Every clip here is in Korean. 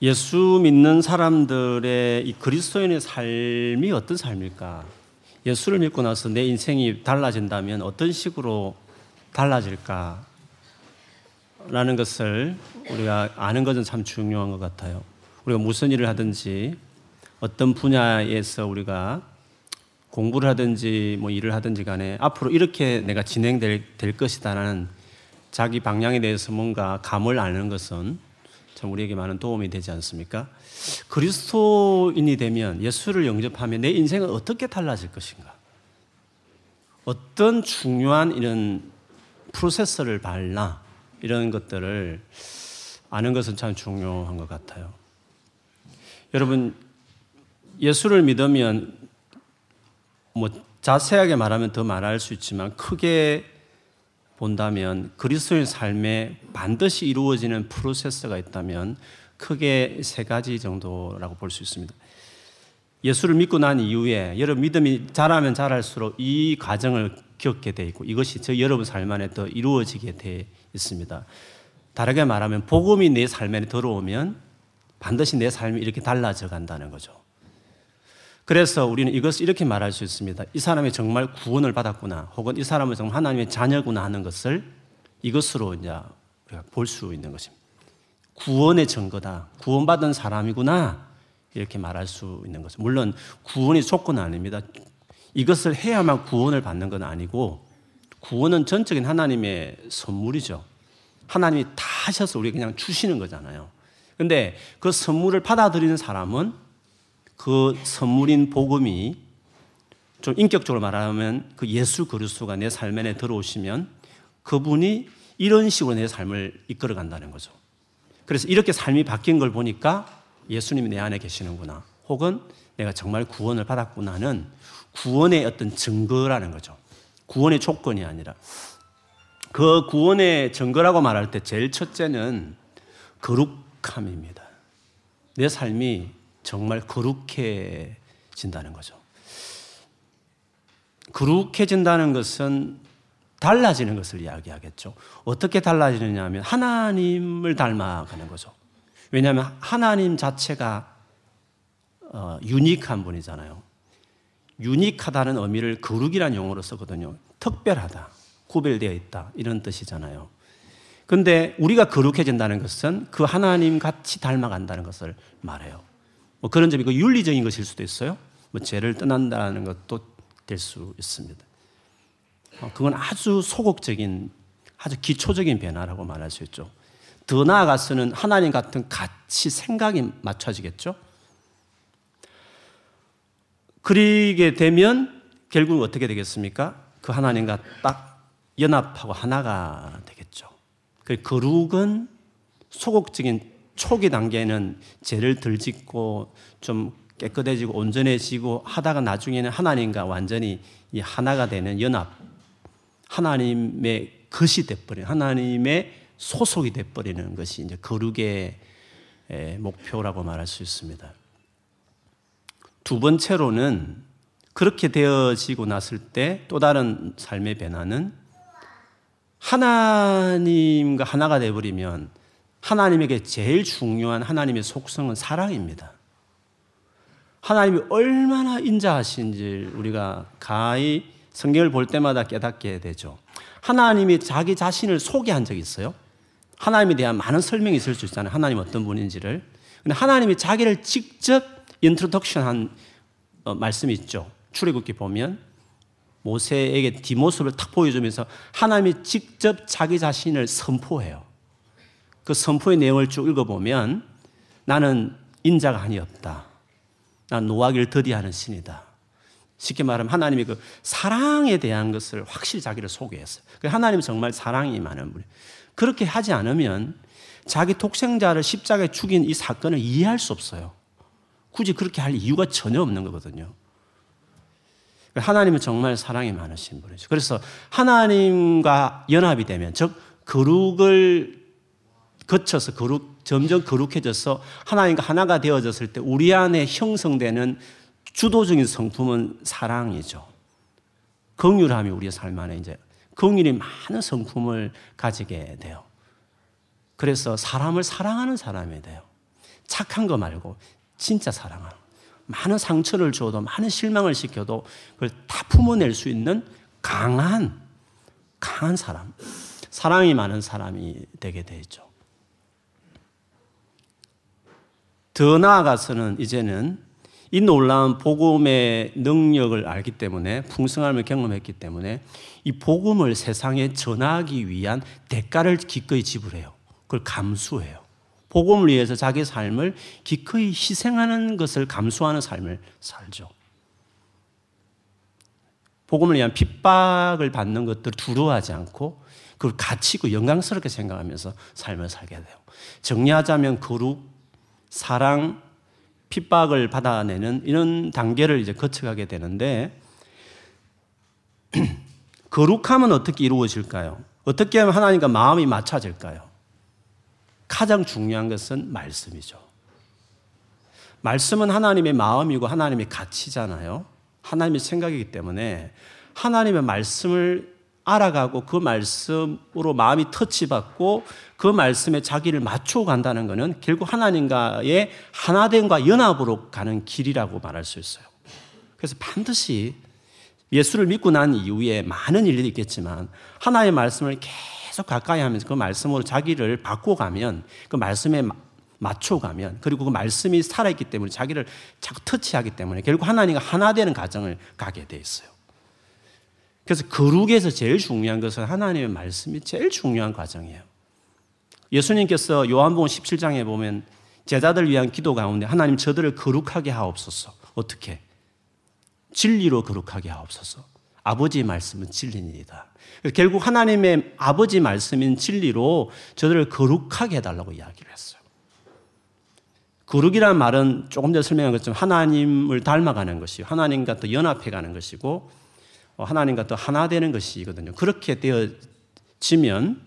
예수 믿는 사람들의 이 그리스도인의 삶이 어떤 삶일까? 예수를 믿고 나서 내 인생이 달라진다면 어떤 식으로 달라질까? 라는 것을 우리가 아는 것은 참 중요한 것 같아요. 우리가 무슨 일을 하든지 어떤 분야에서 우리가 공부를 하든지 뭐 일을 하든지 간에 앞으로 이렇게 내가 진행될 될 것이다라는 자기 방향에 대해서 뭔가 감을 아는 것은 참 우리에게 많은 도움이 되지 않습니까? 그리스도인이 되면 예수를 영접하면 내 인생은 어떻게 달라질 것인가? 어떤 중요한 이런 프로세서를 밟나? 이런 것들을 아는 것은 참 중요한 것 같아요. 여러분, 예수를 믿으면 뭐 자세하게 말하면 더 말할 수 있지만 크게 본다면 그리스도의 삶에 반드시 이루어지는 프로세스가 있다면 크게 세 가지 정도라고 볼 수 있습니다. 예수를 믿고 난 이후에 여러분 믿음이 자라면 자랄수록 이 과정을 겪게 돼 있고 이것이 저 여러분 삶 안에 더 이루어지게 돼 있습니다. 다르게 말하면 복음이 내 삶에 들어오면 반드시 내 삶이 이렇게 달라져 간다는 거죠. 그래서 우리는 이것을 이렇게 말할 수 있습니다. 이 사람이 정말 구원을 받았구나, 혹은 이 사람은 정말 하나님의 자녀구나 하는 것을 이것으로 이제 볼수 있는 것입니다. 구원의 증거다. 구원받은 사람이구나. 이렇게 말할 수 있는 거죠. 물론 구원이 조건은 아닙니다. 이것을 해야만 구원을 받는 건 아니고 구원은 전적인 하나님의 선물이죠. 하나님이 다 하셔서 우리 그냥 주시는 거잖아요. 근데 그 선물을 받아들이는 사람은 그 선물인 복음이 좀 인격적으로 말하면 그 예수 그리스도가 내 삶에 내 들어오시면 그분이 이런 식으로 내 삶을 이끌어 간다는 거죠. 그래서 이렇게 삶이 바뀐 걸 보니까 예수님이 내 안에 계시는구나. 혹은 내가 정말 구원을 받았구나는 구원의 어떤 증거라는 거죠. 구원의 조건이 아니라. 그 구원의 증거라고 말할 때 제일 첫째는 거룩함입니다. 내 삶이 정말 거룩해진다는 거죠. 거룩해진다는 것은 달라지는 것을 이야기하겠죠. 어떻게 달라지느냐 하면 하나님을 닮아가는 거죠. 왜냐하면 하나님 자체가 어, 유니크한 분이잖아요. 유니크하다는 의미를 거룩이라는 용어로 쓰거든요. 특별하다, 구별되어 있다 이런 뜻이잖아요. 근데 우리가 거룩해진다는 것은 그 하나님 같이 닮아간다는 것을 말해요. 뭐 그런 점이 그 윤리적인 것일 수도 있어요. 뭐 죄를 떠난다는 것도 될 수 있습니다. 어, 그건 아주 소극적인, 아주 기초적인 변화라고 말할 수 있죠. 더 나아가서는 하나님 같은 가치, 생각이 맞춰지겠죠. 그리게 되면 결국 어떻게 되겠습니까? 그 하나님과 딱 연합하고 하나가 되겠죠. 그 거룩은 소극적인 초기 단계는 죄를 덜 짓고 좀 깨끗해지고 온전해지고 하다가 나중에는 하나님과 완전히 이 하나가 되는 연합, 하나님의 것이 돼버린 하나님의 소속이 돼버리는 것이 이제 거룩의 목표라고 말할 수 있습니다. 두 번째로는 그렇게 되어지고 났을 때 또 다른 삶의 변화는 하나님과 하나가 되어버리면 하나님에게 제일 중요한 하나님의 속성은 사랑입니다. 하나님이 얼마나 인자하신지 우리가 가히 성경을 볼 때마다 깨닫게 되죠. 하나님이 자기 자신을 소개한 적이 있어요. 하나님에 대한 많은 설명이 있을 수 있잖아요. 하나님 어떤 분인지를. 근데 하나님이 자기를 직접 introduction 한 어, 말씀이 있죠. 출애굽기 보면 모세에게 뒷모습을 탁 보여주면서 하나님이 직접 자기 자신을 선포해요. 그 선포의 내용을 쭉 읽어보면 나는 인자가 아니었다. 난 노하기를 더디하는 신이다. 쉽게 말하면 하나님이 그 사랑에 대한 것을 확실히 자기를 소개했어요. 그 하나님은 정말 사랑이 많은 분이에요. 그렇게 하지 않으면 자기 독생자를 십자가에 죽인 이 사건을 이해할 수 없어요. 굳이 그렇게 할 이유가 전혀 없는 거거든요. 하나님은 정말 사랑이 많으신 분이죠. 그래서 하나님과 연합이 되면, 즉, 거룩을 거쳐서 거룩, 점점 거룩해져서 하나님과 하나가 되어졌을 때 우리 안에 형성되는 주도적인 성품은 사랑이죠. 긍휼함이 우리의 삶 안에 이제 긍휼이 많은 성품을 가지게 돼요. 그래서 사람을 사랑하는 사람이 돼요. 착한 거 말고 진짜 사랑하는 많은 상처를 줘도 많은 실망을 시켜도 그걸 다 품어낼 수 있는 강한 강한 사람, 사랑이 많은 사람이 되게 되죠. 더 나아가서는 이제는 이 놀라운 복음의 능력을 알기 때문에 풍성함을 경험했기 때문에 이 복음을 세상에 전하기 위한 대가를 기꺼이 지불해요. 그걸 감수해요. 복음을 위해서 자기 삶을 기꺼이 희생하는 것을 감수하는 삶을 살죠. 복음을 위한 핍박을 받는 것들을 두려워하지 않고 그걸 가치고 영광스럽게 생각하면서 삶을 살게 돼요. 정리하자면 거룩, 사랑, 핍박을 받아내는 이런 단계를 이제 거쳐가게 되는데 거룩함은 어떻게 이루어질까요? 어떻게 하면 하나님과 마음이 맞춰질까요? 가장 중요한 것은 말씀이죠. 말씀은 하나님의 마음이고 하나님의 가치잖아요. 하나님의 생각이기 때문에 하나님의 말씀을 알아가고 그 말씀으로 마음이 터치받고 그 말씀에 자기를 맞추어 간다는 것은 결국 하나님과의 하나됨과 연합으로 가는 길이라고 말할 수 있어요. 그래서 반드시 예수를 믿고 난 이후에 많은 일들이 있겠지만 하나님의 말씀을 계속 가까이 하면서 그 말씀으로 자기를 바꿔가면 그 말씀에 맞춰가면 그리고 그 말씀이 살아있기 때문에 자기를 자꾸 터치하기 때문에 결국 하나님과 하나 되는 과정을 가게 돼 있어요. 그래서 거룩에서 제일 중요한 것은 하나님의 말씀이 제일 중요한 과정이에요. 예수님께서 요한복음 17장에 보면 제자들 위한 기도 가운데 하나님 저들을 거룩하게 하옵소서. 어떻게? 진리로 거룩하게 하옵소서. 아버지의 말씀은 진리입니다. 결국 하나님의 아버지 말씀인 진리로 저들을 거룩하게 해달라고 이야기를 했어요. 거룩이라는 말은 조금 전에 설명한 것처럼 하나님을 닮아가는 것이요. 하나님과 또 연합해가는 것이고 어, 하나님과 또 하나 되는 것이거든요. 그렇게 되어지면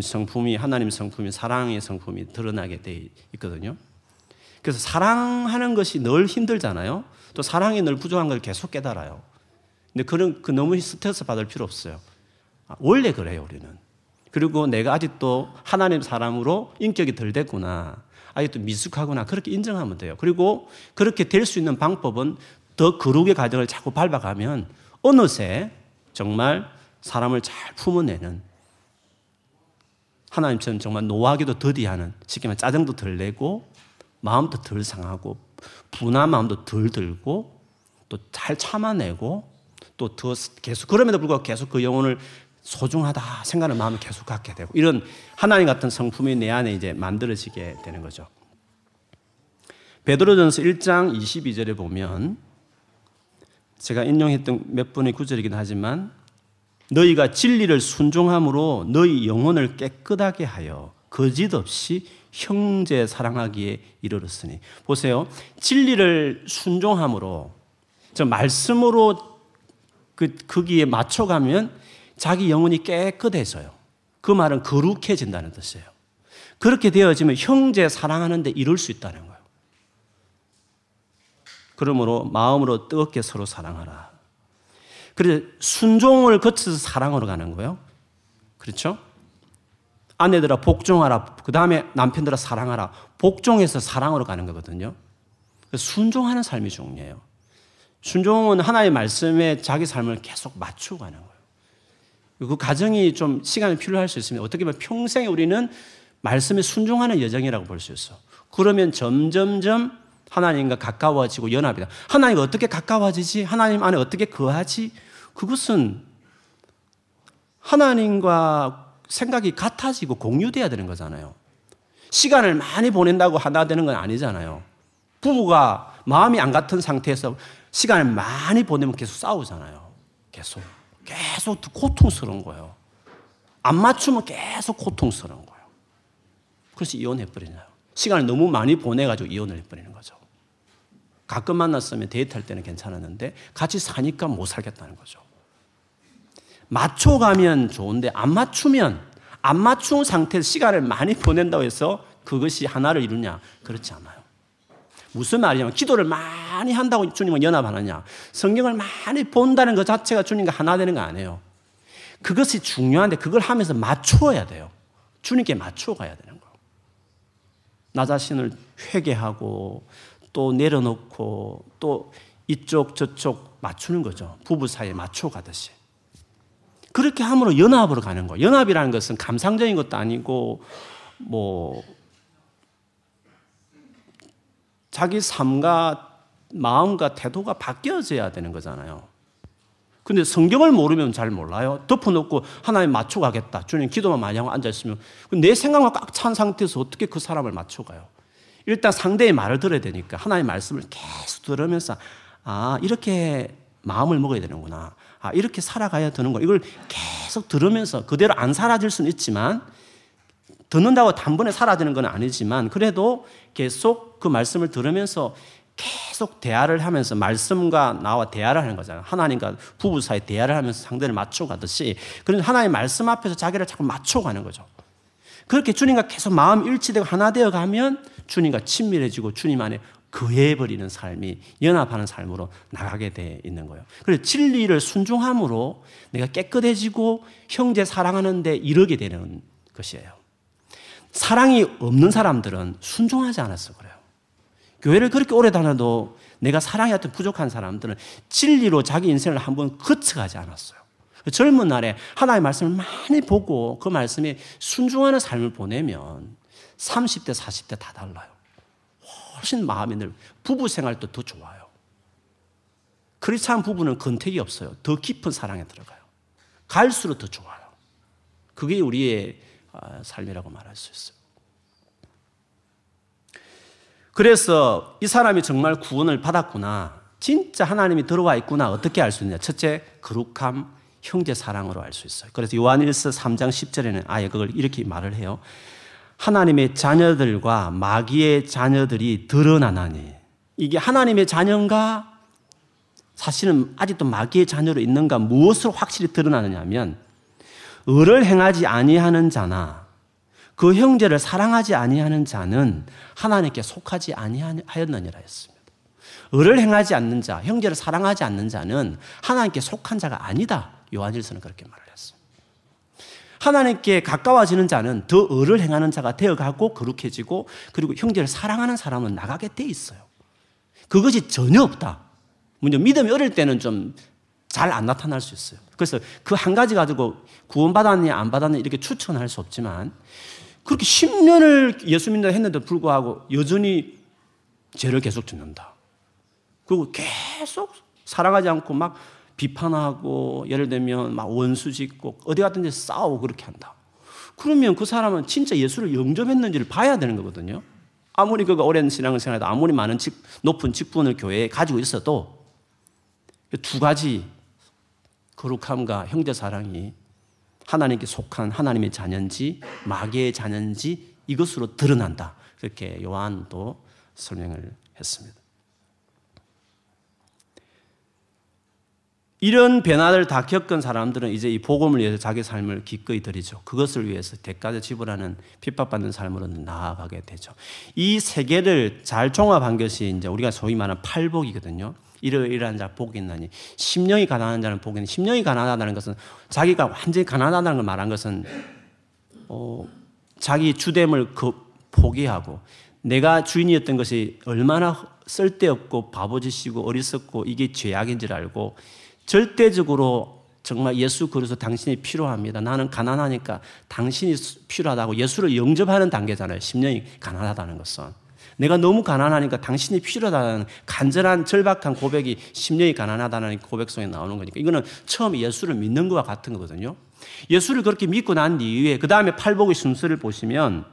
성품이 하나님 성품이 사랑의 성품이 드러나게 돼 있거든요. 그래서 사랑하는 것이 늘 힘들잖아요. 또 사랑이 늘 부족한 걸 계속 깨달아요. 근데 그런 그 너무 스트레스 받을 필요 없어요. 아, 원래 그래요, 우리는. 그리고 내가 아직도 하나님 사람으로 인격이 덜 됐구나. 아직도 미숙하구나. 그렇게 인정하면 돼요. 그리고 그렇게 될 수 있는 방법은 더 거룩의 과정을 자꾸 밟아가면 어느새 정말 사람을 잘 품어내는 하나님처럼 정말 노하기도 더디하는 쉽게 말해 짜증도 덜 내고 마음도 덜 상하고 분한 마음도 덜 들고 또 잘 참아내고 또 더 계속 그럼에도 불구하고 계속 그 영혼을 소중하다 생각하는 마음을 계속 갖게 되고 이런 하나님 같은 성품이 내 안에 이제 만들어지게 되는 거죠. 베드로전서 1장 22절에 보면 제가 인용했던 몇 번의 구절이긴 하지만 너희가 진리를 순종함으로 너희 영혼을 깨끗하게 하여 거짓 없이 형제 사랑하기에 이르렀으니 보세요. 진리를 순종함으로 저 말씀으로 그 거기에 맞춰 가면 자기 영혼이 깨끗해져요. 그 말은 거룩해진다는 뜻이에요. 그렇게 되어지면 형제 사랑하는 데 이룰 수 있다는 거예요. 그러므로 마음으로 뜨겁게 서로 사랑하라. 그래서 순종을 거쳐서 사랑으로 가는 거예요. 그렇죠? 아내들아 복종하라. 그 다음에 남편들아 사랑하라. 복종해서 사랑으로 가는 거거든요. 순종하는 삶이 중요해요. 순종은 하나의 말씀에 자기 삶을 계속 맞추고 가는 거예요. 그 과정이 좀 시간이 필요할 수 있으면 어떻게 보면 평생에 우리는 말씀에 순종하는 여정이라고 볼 수 있어. 그러면 점점점 하나님과 가까워지고 연합이다. 하나님과 어떻게 가까워지지? 하나님 안에 어떻게 거하지? 그것은 하나님과 생각이 같아지고 공유돼야 되는 거잖아요. 시간을 많이 보낸다고 하나 되는 건 아니잖아요. 부부가 마음이 안 같은 상태에서 시간을 많이 보내면 계속 싸우잖아요. 계속. 계속 고통스러운 거예요. 안 맞추면 계속 고통스러운 거예요. 그래서 이혼해버리나요? 시간을 너무 많이 보내가지고 이혼을 해버리는 거죠. 가끔 만났으면 데이트할 때는 괜찮았는데 같이 사니까 못 살겠다는 거죠. 맞춰가면 좋은데 안 맞추면 안 맞춘 상태에서 시간을 많이 보낸다고 해서 그것이 하나를 이루냐? 그렇지 않아요. 무슨 말이냐면 기도를 많이 한다고 주님과 연합하느냐? 성경을 많이 본다는 것 자체가 주님과 하나 되는 거 아니에요. 그것이 중요한데 그걸 하면서 맞추어야 돼요. 주님께 맞추어 가야 되는 거. 나 자신을 회개하고 또 내려놓고 또 이쪽 저쪽 맞추는 거죠. 부부 사이에 맞춰 가듯이. 그렇게 함으로 연합으로 가는 거예요. 연합이라는 것은 감상적인 것도 아니고 뭐 자기 삶과 마음과 태도가 바뀌어져야 되는 거잖아요. 근데 성경을 모르면 잘 몰라요. 덮어놓고 하나님 맞춰가겠다. 주님 기도만 많이 하고 앉아있으면 내 생각만 꽉 찬 상태에서 어떻게 그 사람을 맞춰가요? 일단 상대의 말을 들어야 되니까 하나님의 말씀을 계속 들으면서 아, 이렇게 마음을 먹어야 되는구나. 아, 이렇게 살아가야 되는구나. 이걸 계속 들으면서 그대로 안 사라질 수는 있지만 듣는다고 단번에 사라지는 건 아니지만 그래도 계속 그 말씀을 들으면서 계속 대화를 하면서 말씀과 나와 대화를 하는 거잖아요. 하나님과 부부 사이 대화를 하면서 상대를 맞춰가듯이 그런 하나님의 말씀 앞에서 자기를 자꾸 맞춰가는 거죠. 그렇게 주님과 계속 마음 일치되고 하나 되어 가면 주님과 친밀해지고 주님 안에 거해버리는 삶이 연합하는 삶으로 나가게 돼 있는 거예요. 그래서 진리를 순종함으로 내가 깨끗해지고 형제 사랑하는데 이르게 되는 것이에요. 사랑이 없는 사람들은 순종하지 않았어 그래요. 교회를 그렇게 오래 다녀도 내가 사랑이 하여튼 부족한 사람들은 진리로 자기 인생을 한번 거쳐가지 않았어요. 젊은 날에 하나님의 말씀을 많이 보고 그 말씀에 순종하는 삶을 보내면 30대, 40대 다 달라요. 훨씬 마음이 늘 부부 생활도 더 좋아요. 크리스찬 부부는 건택이 없어요. 더 깊은 사랑에 들어가요. 갈수록 더 좋아요. 그게 우리의 아, 삶이라고 말할 수 있어요. 그래서 이 사람이 정말 구원을 받았구나. 진짜 하나님이 들어와 있구나. 어떻게 알 수 있냐? 첫째, 거룩함, 형제 사랑으로 알 수 있어요. 그래서 요한일서 3장 10절에는 아예 그걸 이렇게 말을 해요. 하나님의 자녀들과 마귀의 자녀들이 드러나나니. 이게 하나님의 자녀인가? 사실은 아직도 마귀의 자녀로 있는가? 무엇으로 확실히 드러나느냐 하면, 을을 행하지 아니하는 자나 그 형제를 사랑하지 아니하는 자는 하나님께 속하지 아니하였느니라 했습니다. 을을 행하지 않는 자, 형제를 사랑하지 않는 자는 하나님께 속한 자가 아니다. 요한일서는 그렇게 말을 했습니다. 하나님께 가까워지는 자는 더 을을 행하는 자가 되어가고 거룩해지고 그리고 형제를 사랑하는 사람은 나가게 돼 있어요. 그것이 전혀 없다. 먼저 믿음이 어릴 때는 좀 잘 안 나타날 수 있어요. 그래서 그 한 가지 가지고 구원받았느냐 안 받았느냐 이렇게 추천할 수 없지만 그렇게 10년을 예수 믿는다 했는데 불구하고 여전히 죄를 계속 짓는다. 그리고 계속 사랑하지 않고 막 비판하고 예를 들면 막 원수 짓고 어디 갔든지 싸우고 그렇게 한다. 그러면 그 사람은 진짜 예수를 영접했는지를 봐야 되는 거거든요. 아무리 그가 오랜 신앙생활도 아무리 많은 직, 높은 직분을 교회에 가지고 있어도 두 가지 거룩함과 형제 사랑이 하나님께 속한 하나님의 자녀인지 마귀의 자녀인지 이것으로 드러난다. 그렇게 요한도 설명을 했습니다. 이런 변화를 다 겪은 사람들은 이제 이 복음을 위해서 자기 삶을 기꺼이 드리죠. 그것을 위해서 대가를 지불하는 핍박받는 삶으로 나아가게 되죠. 이 세 개를 잘 종합한 것이 이제 우리가 소위 말하는 팔복이거든요. 이러이러한 자 복이 있나니 심령이 가난한 자는 복이 있니 심령이 가난하다는 것은 자기가 완전히 가난하다는 걸 말한 것은 어, 자기 주됨을 그 포기하고 내가 주인이었던 것이 얼마나 쓸데없고 바보짓이고 어리석고 이게 죄악인 줄 알고 절대적으로 정말 예수 그리스도 당신이 필요합니다. 나는 가난하니까 당신이 필요하다고 예수를 영접하는 단계잖아요. 심령이 가난하다는 것은. 내가 너무 가난하니까 당신이 필요하다는 간절한 절박한 고백이 심령이 가난하다는 고백 속에 나오는 거니까 이거는 처음 예수를 믿는 것과 같은 거거든요. 예수를 그렇게 믿고 난 이후에 그 다음에 팔복의 순서를 보시면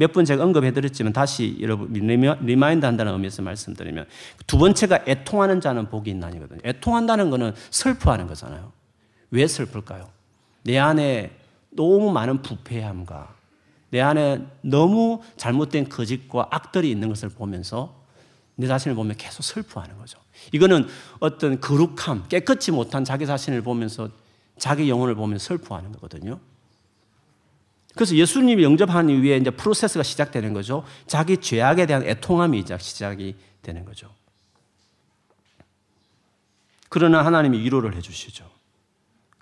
몇 번 제가 언급해드렸지만 다시 여러분 remind 한다는 의미에서 말씀드리면 두 번째가 애통하는 자는 복이 있나니거든요. 애통한다는 것은 슬퍼하는 거잖아요. 왜 슬플까요? 내 안에 너무 많은 부패함과 내 안에 너무 잘못된 거짓과 악들이 있는 것을 보면서 내 자신을 보면 계속 슬퍼하는 거죠. 이거는 어떤 거룩함, 깨끗이 못한 자기 자신을 보면서 자기 영혼을 보면서 슬퍼하는 거거든요. 그래서 예수님이 영접한 이후에 이제 프로세스가 시작되는 거죠. 자기 죄악에 대한 애통함이 시작이 되는 거죠. 그러나 하나님이 위로를 해주시죠.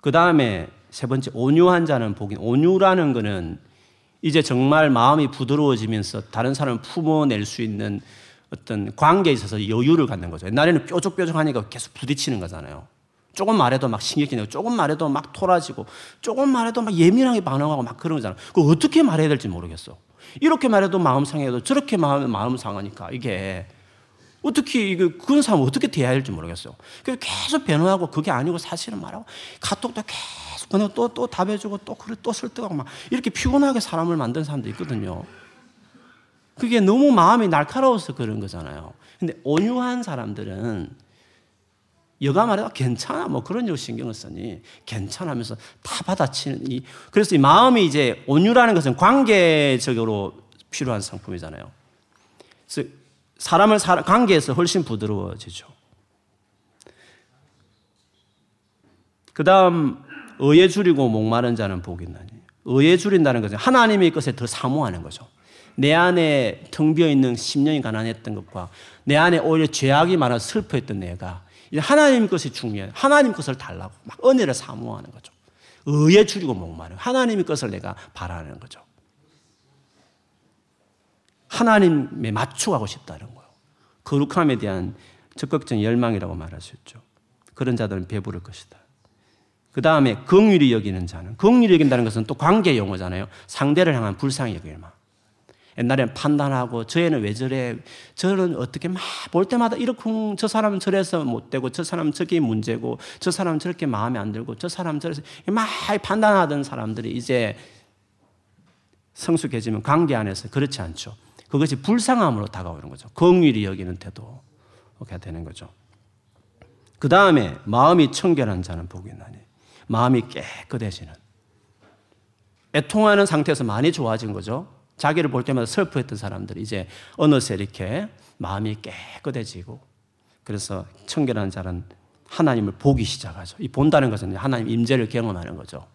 그 다음에 세 번째 온유한 자는 복인. 온유라는 것은 이제 정말 마음이 부드러워지면서 다른 사람을 품어낼 수 있는 어떤 관계에 있어서 여유를 갖는 거죠. 옛날에는 뾰족뾰족하니까 계속 부딪히는 거잖아요. 조금 말해도 막 신경쓰이고 조금 말해도 막 토라지고 조금 말해도 막 예민하게 반응하고 막 그런 거잖아요. 그 어떻게 말해야 될지 모르겠어. 이렇게 말해도 마음 상해도 저렇게 마음, 마음 상하니까 이게 어떻게 이거 그런 사람 어떻게 대해야 할지 모르겠어요. 그래서 계속 변호하고 그게 아니고 사실은 말하고 카톡도 계속 그냥 또 또 답해주고 또 그래 또 설득하고 막 이렇게 피곤하게 사람을 만든 사람도 있거든요. 그게 너무 마음이 날카로워서 그런 거잖아요. 근데 온유한 사람들은 여가 말해도 괜찮아 뭐 그런 요 신경을 쓰니 괜찮으면서 다 받아치는 이 그래서 이 마음이 이제 온유라는 것은 관계적으로 필요한 상품이잖아요. 그래서 사람을 사, 관계에서 훨씬 부드러워지죠. 그 다음, 의에 줄이고 목마른 자는 복이 있나니. 의에 줄인다는 것은 하나님의 것에 더 사모하는 거죠. 내 안에 텅 비어 있는 10년이 가난했던 것과 내 안에 오히려 죄악이 많아 슬퍼했던 내가 하나님 것이 중요해. 하나님 것을 달라고 막 은혜를 사모하는 거죠. 의에 줄이고 목마른 하나님의 것을 내가 바라는 거죠. 하나님에 맞춰가고 싶다는 거예요. 거룩함에 대한 적극적 열망이라고 말할 수 있죠. 그런 자들은 배부를 것이다. 그 다음에 긍휼히 여기는 자는 긍휼히 여긴다는 것은 또 관계 용어잖아요. 상대를 향한 불쌍히 여길만. 옛날에는 판단하고 저 애는 왜 저래 저는 어떻게 막 볼 때마다 이렇게 저 사람은 저래서 못 되고 저 사람은 저게 문제고 저 사람은 저렇게 마음에 안 들고 저 사람은 저래서 막 판단하던 사람들이 이제 성숙해지면 관계 안에서 그렇지 않죠. 그것이 불쌍함으로 다가오는 거죠. 긍휼히 여기는 태도가 되는 거죠. 그 다음에 마음이 청결한 자는 복이 나니 마음이 깨끗해지는 애통하는 상태에서 많이 좋아진 거죠. 자기를 볼 때마다 슬퍼했던 사람들이 이제 어느새 이렇게 마음이 깨끗해지고 그래서 청결한 자는 하나님을 보기 시작하죠. 이 본다는 것은 하나님 임재를 경험하는 거죠.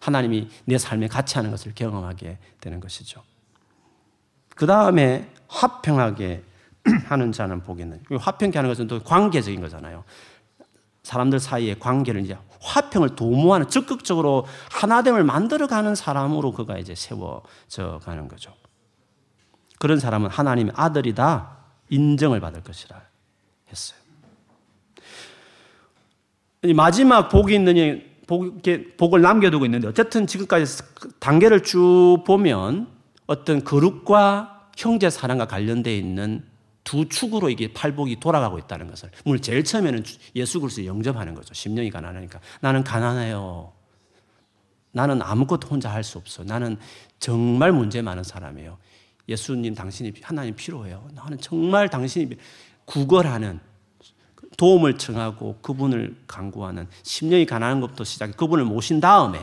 하나님이 내 삶에 같이 하는 것을 경험하게 되는 것이죠. 그 다음에 화평하게 하는 자는 복있는. 화평케 하는 것은 또 관계적인 거잖아요. 사람들 사이의 관계를 이제 화평을 도모하는 적극적으로 하나됨을 만들어가는 사람으로 그가 이제 세워져 가는 거죠. 그런 사람은 하나님의 아들이다 인정을 받을 것이라 했어요. 마지막 복이 있느냐 복, 복을 남겨두고 있는데 어쨌든 지금까지 단계를 쭉 보면 어떤 거룩과 형제 사랑과 관련되어 있는 두 축으로 이게 팔복이 돌아가고 있다는 것을. 물론 제일 처음에는 예수 그리스도 영접하는 거죠. 10년이 가난하니까. 나는 가난해요. 나는 아무것도 혼자 할 수 없어. 나는 정말 문제 많은 사람이에요. 예수님 당신이 하나님 필요해요. 나는 정말 당신이 구걸하는 도움을 청하고 그분을 강구하는 10년이 가난한 것부터 시작해 그분을 모신 다음에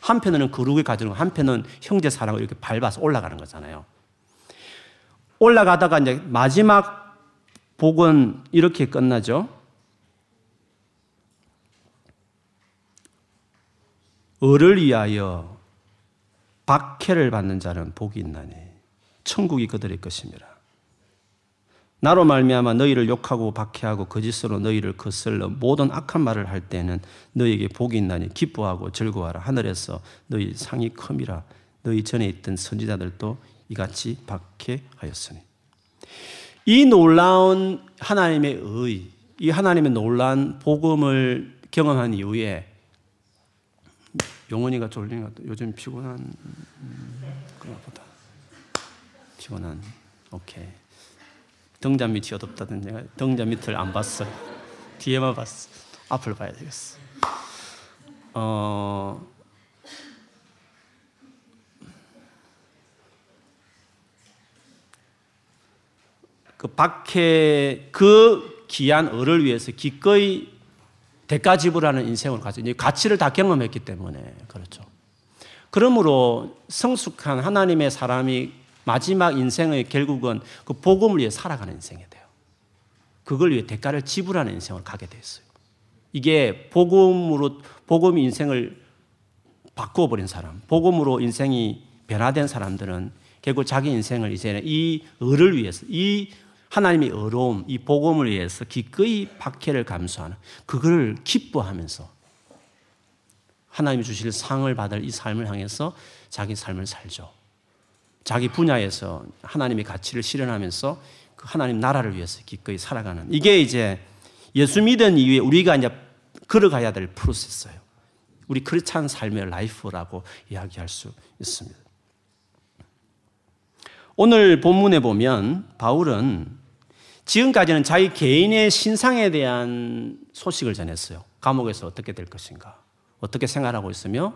한편으로는 거룩을 가지고 한편은 형제 사랑을 이렇게 밟아서 올라가는 거잖아요. 올라가다가 이제 마지막 복은 이렇게 끝나죠. 을을 위하여 박해를 받는 자는 복이 있나니 천국이 그들의 것입니다. 나로 말미암아 너희를 욕하고 박해하고 거짓으로 너희를 거슬러 모든 악한 말을 할 때는 너희에게 복이 있나니 기뻐하고 즐거워하라 하늘에서 너희 상이 큼이라 너희 전에 있던 선지자들도 이같이 박해하였으니 이 놀라운 하나님의 의, 이 하나님의 놀라운 복음을 경험한 이후에 영원이가 졸리는 것 요즘 피곤한 그런 보다 피곤한 오케이 등잔 밑이 어둡다든 내가 등잔 밑을 안 봤어. 뒤에만 봤어. 앞을 봐야 되겠어. 어, 그 박해 그 귀한 을을 위해서 기꺼이 대가 지불하는 인생을 가지고 가치를 다 경험했기 때문에 그렇죠. 그러므로 성숙한 하나님의 사람이 마지막 인생의 결국은 그 복음을 위해 살아가는 인생이 돼요. 그걸 위해 대가를 지불하는 인생을 가게 됐어요. 이게 복음으로 복음 인생을 바꾸어 버린 사람, 복음으로 인생이 변화된 사람들은 결국 자기 인생을 이제는 이 을을 위해서 이 하나님의 어려움, 이 복음을 위해서 기꺼이 박해를 감수하는 그걸 기뻐하면서 하나님이 주실 상을 받을 이 삶을 향해서 자기 삶을 살죠. 자기 분야에서 하나님의 가치를 실현하면서 그 하나님 나라를 위해서 기꺼이 살아가는 이게 이제 예수 믿은 이후에 우리가 이제 걸어가야 될 프로세스예요. 우리 크리스찬 삶의 life라고 이야기할 수 있습니다. 오늘 본문에 보면 바울은 지금까지는 자기 개인의 신상에 대한 소식을 전했어요. 감옥에서 어떻게 될 것인가, 어떻게 생활하고 있으며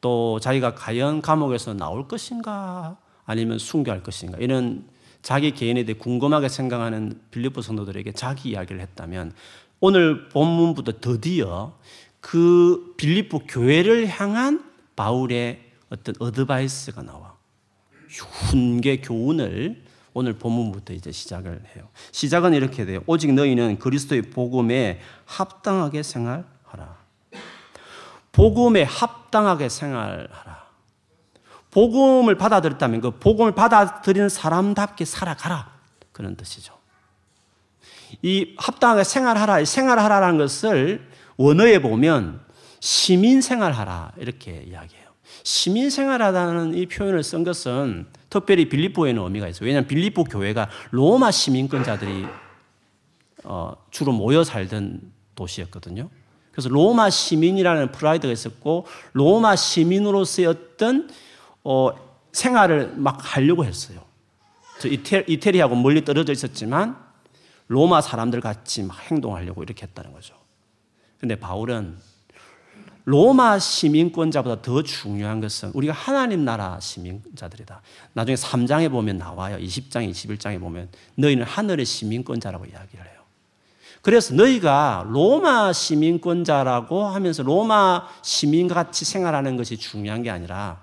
또 자기가 과연 감옥에서 나올 것인가? 아니면 순교할 것인가? 이런 자기 개인에 대해 궁금하게 생각하는 빌리포 성도들에게 자기 이야기를 했다면 오늘 본문부터 드디어 그 빌리포 교회를 향한 바울의 어떤 어드바이스가 나와. 훈계 교훈을 오늘 본문부터 이제 시작을 해요. 시작은 이렇게 돼요. 오직 너희는 그리스도의 복음에 합당하게 생활하라. 복음에 합당하게 생활하라. 복음을 받아들였다면 그 복음을 받아들이는 사람답게 살아가라. 그런 뜻이죠. 이 합당하게 생활하라, 생활하라라는 것을 원어에 보면 시민 생활하라 이렇게 이야기해요. 시민 생활하다는 이 표현을 쓴 것은 특별히 빌립보에는 의미가 있어요. 왜냐하면 빌립보 교회가 로마 시민권자들이 어, 주로 모여 살던 도시였거든요. 그래서 로마 시민이라는 프라이드가 있었고 로마 시민으로서의 어떤 어, 생활을 막 하려고 했어요. 이태, 이태리하고 멀리 떨어져 있었지만 로마 사람들 같이 막 행동하려고 이렇게 했다는 거죠. 근데 바울은 로마 시민권자보다 더 중요한 것은 우리가 하나님 나라 시민자들이다. 나중에 3장에 보면 나와요. 20장, 21장에 보면 너희는 하늘의 시민권자라고 이야기를 해요. 그래서 너희가 로마 시민권자라고 하면서 로마 시민같이 생활하는 것이 중요한 게 아니라